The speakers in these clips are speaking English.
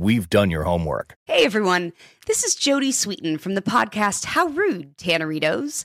We've done your homework. Hey everyone, this is Jodie Sweetin from the podcast How Rude, Tanneritos.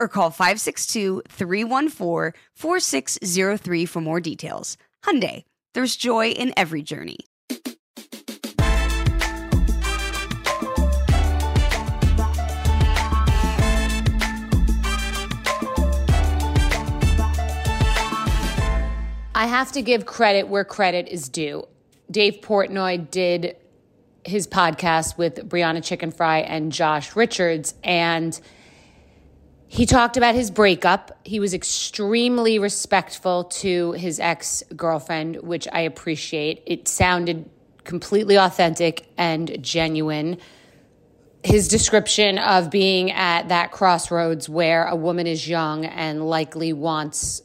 or call 562-314-4603 for more details. Hyundai, there's joy in every journey. I have to give credit where credit is due. Dave Portnoy did his podcast with Brianna Chickenfry and Josh Richards, and he talked about his breakup. He was extremely respectful to his ex girlfriend, which I appreciate. It sounded completely authentic and genuine. His description of being at that crossroads where a woman is young and likely wants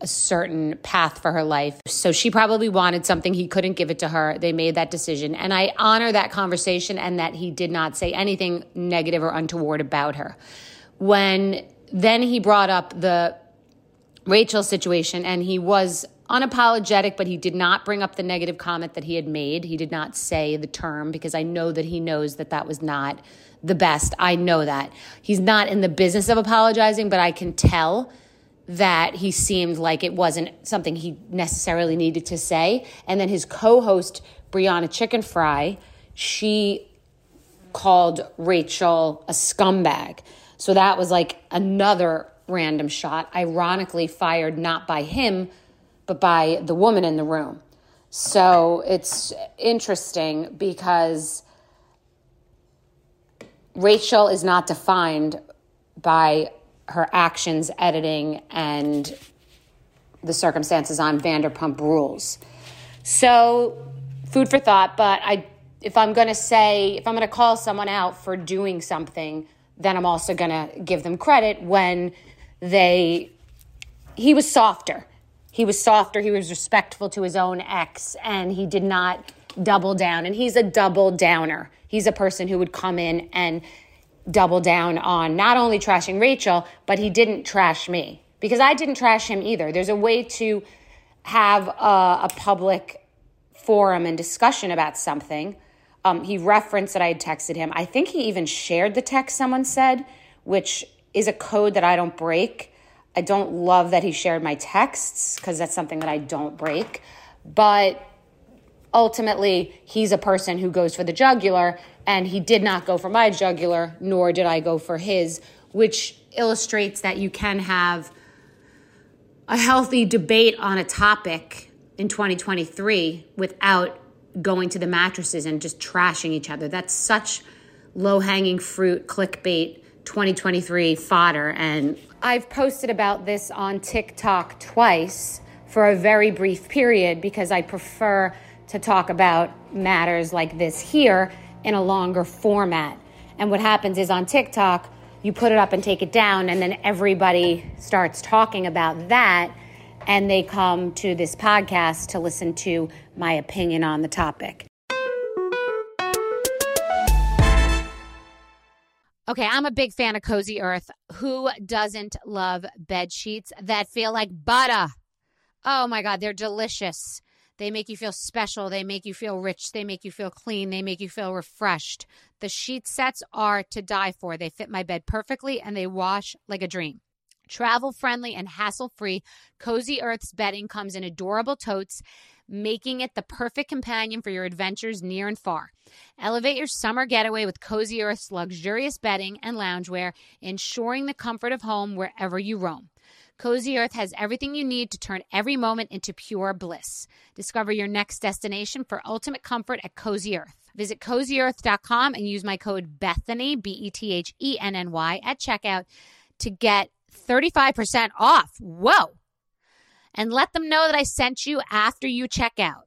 a certain path for her life. So she probably wanted something. He couldn't give it to her. They made that decision. And I honor that conversation and that he did not say anything negative or untoward about her when then he brought up the Rachel situation and he was unapologetic, but he did not bring up the negative comment that he had made. He did not say the term because I know that he knows that that was not the best. I know that. He's not in the business of apologizing, but I can tell that he seemed like it wasn't something he necessarily needed to say. And then his co host, Brianna Chickenfry, she called Rachel a scumbag. So that was like another random shot, ironically fired not by him, but by the woman in the room. So it's interesting because Rachel is not defined by her actions, editing, and the circumstances on Vanderpump Rules. So, food for thought. But I, if I'm going to say, if I'm going to call someone out for doing something, then I'm also going to give them credit when they, he was softer. He was softer. He was respectful to his own ex, and he did not double down. And he's a double downer. He's a person who would come in and double down on not only trashing Rachel, but he didn't trash me because I didn't trash him either. There's a way to have a, a public forum and discussion about something um, he referenced that I had texted him. I think he even shared the text someone said, which is a code that I don't break. I don't love that he shared my texts because that's something that I don't break. But ultimately, he's a person who goes for the jugular, and he did not go for my jugular, nor did I go for his, which illustrates that you can have a healthy debate on a topic in 2023 without going to the mattresses and just trashing each other. That's such low hanging fruit clickbait 2023 fodder. And I've posted about this on TikTok twice for a very brief period because I prefer to talk about matters like this here in a longer format. And what happens is on TikTok, you put it up and take it down, and then everybody starts talking about that, and they come to this podcast to listen to my opinion on the topic. Okay, I'm a big fan of Cozy Earth. Who doesn't love bed sheets that feel like butter? Oh my God, they're delicious. They make you feel special. They make you feel rich. They make you feel clean. They make you feel refreshed. The sheet sets are to die for. They fit my bed perfectly and they wash like a dream. Travel friendly and hassle free, Cozy Earth's bedding comes in adorable totes, making it the perfect companion for your adventures near and far. Elevate your summer getaway with Cozy Earth's luxurious bedding and loungewear, ensuring the comfort of home wherever you roam. Cozy Earth has everything you need to turn every moment into pure bliss. Discover your next destination for ultimate comfort at Cozy Earth. Visit cozyearth.com and use my code Bethenny, B E T H E N N Y, at checkout to get 35% off. Whoa! And let them know that I sent you after you check out.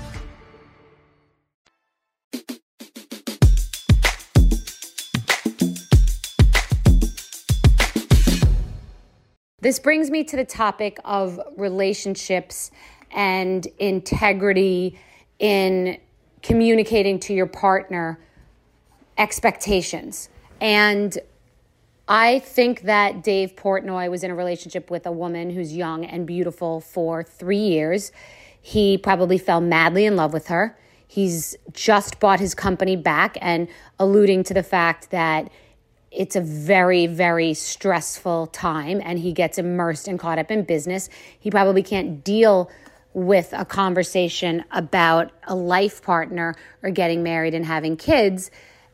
This brings me to the topic of relationships and integrity in communicating to your partner expectations. And I think that Dave Portnoy was in a relationship with a woman who's young and beautiful for three years. He probably fell madly in love with her. He's just bought his company back and alluding to the fact that it's a very, very stressful time and he gets immersed and caught up in business. He probably can't deal with a conversation about a life partner or getting married and having kids.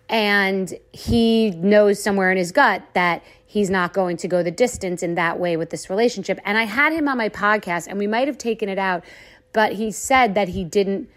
And he knows somewhere in his gut that he's not going to go the distance in that way with this relationship. And I had him on my podcast and we might have taken it out, but he said that he didn't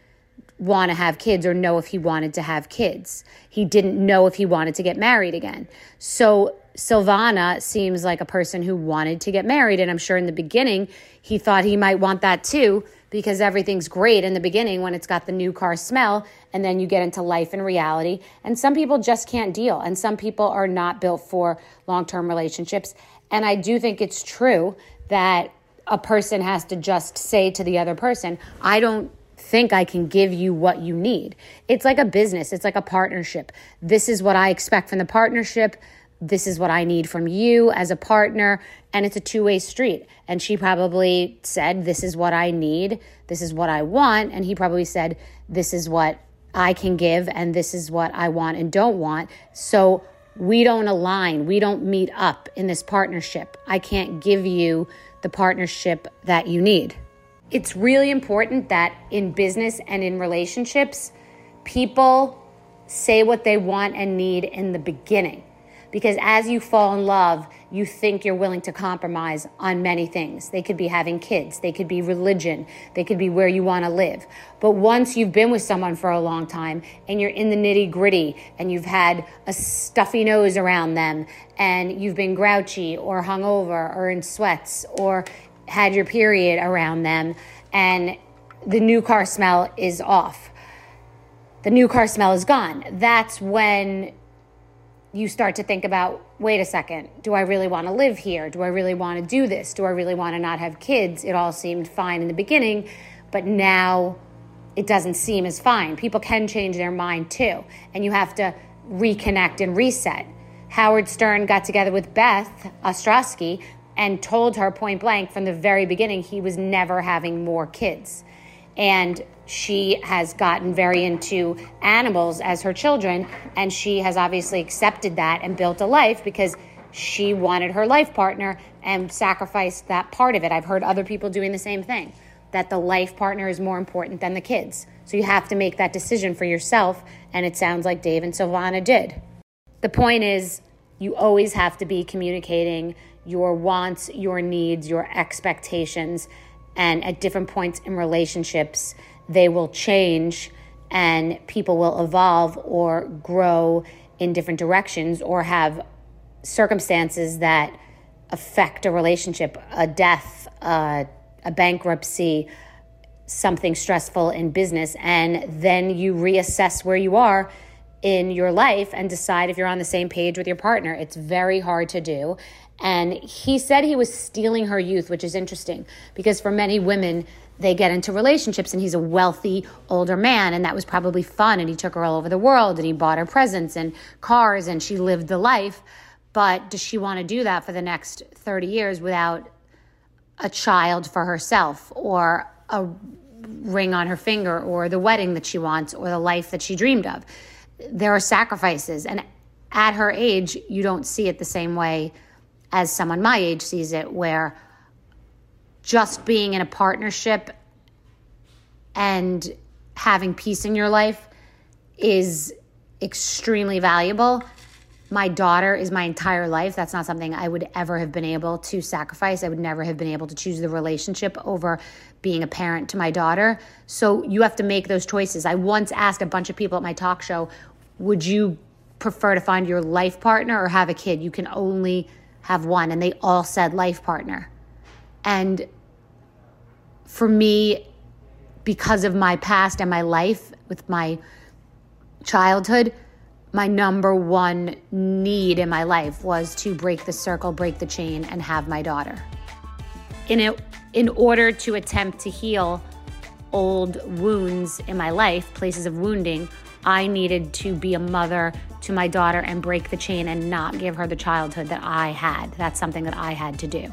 want to have kids or know if he wanted to have kids. He didn't know if he wanted to get married again. So Silvana seems like a person who wanted to get married. And I'm sure in the beginning, he thought he might want that too, because everything's great in the beginning when it's got the new car smell. And then you get into life and reality. And some people just can't deal. And some people are not built for long term relationships. And I do think it's true that a person has to just say to the other person, I don't think I can give you what you need. It's like a business, it's like a partnership. This is what I expect from the partnership. This is what I need from you as a partner. And it's a two way street. And she probably said, This is what I need. This is what I want. And he probably said, This is what I can give. And this is what I want and don't want. So we don't align. We don't meet up in this partnership. I can't give you the partnership that you need. It's really important that in business and in relationships, people say what they want and need in the beginning. Because as you fall in love, you think you're willing to compromise on many things. They could be having kids, they could be religion, they could be where you want to live. But once you've been with someone for a long time and you're in the nitty gritty and you've had a stuffy nose around them and you've been grouchy or hungover or in sweats or had your period around them and the new car smell is off. The new car smell is gone. That's when you start to think about wait a second, do I really want to live here? Do I really want to do this? Do I really want to not have kids? It all seemed fine in the beginning, but now it doesn't seem as fine. People can change their mind too, and you have to reconnect and reset. Howard Stern got together with Beth Ostrosky, and told her point blank from the very beginning he was never having more kids. And she has gotten very into animals as her children, and she has obviously accepted that and built a life because she wanted her life partner and sacrificed that part of it. I've heard other people doing the same thing that the life partner is more important than the kids. So you have to make that decision for yourself, and it sounds like Dave and Silvana did. The point is, you always have to be communicating your wants, your needs, your expectations. And at different points in relationships, they will change and people will evolve or grow in different directions or have circumstances that affect a relationship a death, a bankruptcy, something stressful in business. And then you reassess where you are in your life and decide if you're on the same page with your partner. It's very hard to do. And he said he was stealing her youth, which is interesting because for many women, they get into relationships and he's a wealthy older man and that was probably fun and he took her all over the world and he bought her presents and cars and she lived the life. But does she want to do that for the next 30 years without a child for herself or a ring on her finger or the wedding that she wants or the life that she dreamed of? There are sacrifices and at her age you don't see it the same way as someone my age sees it, where just being in a partnership and having peace in your life is extremely valuable. My daughter is my entire life. That's not something I would ever have been able to sacrifice. I would never have been able to choose the relationship over being a parent to my daughter. So you have to make those choices. I once asked a bunch of people at my talk show, would you prefer to find your life partner or have a kid? You can only have one, and they all said life partner. And for me, because of my past and my life with my childhood, my number one need in my life was to break the circle, break the chain, and have my daughter. In, it, in order to attempt to heal old wounds in my life, places of wounding, I needed to be a mother to my daughter and break the chain and not give her the childhood that I had. That's something that I had to do.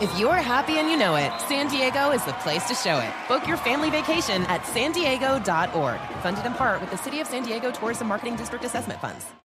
If you're happy and you know it, San Diego is the place to show it. Book your family vacation at san diego.org. Funded in part with the City of San Diego Tourism Marketing District Assessment Funds.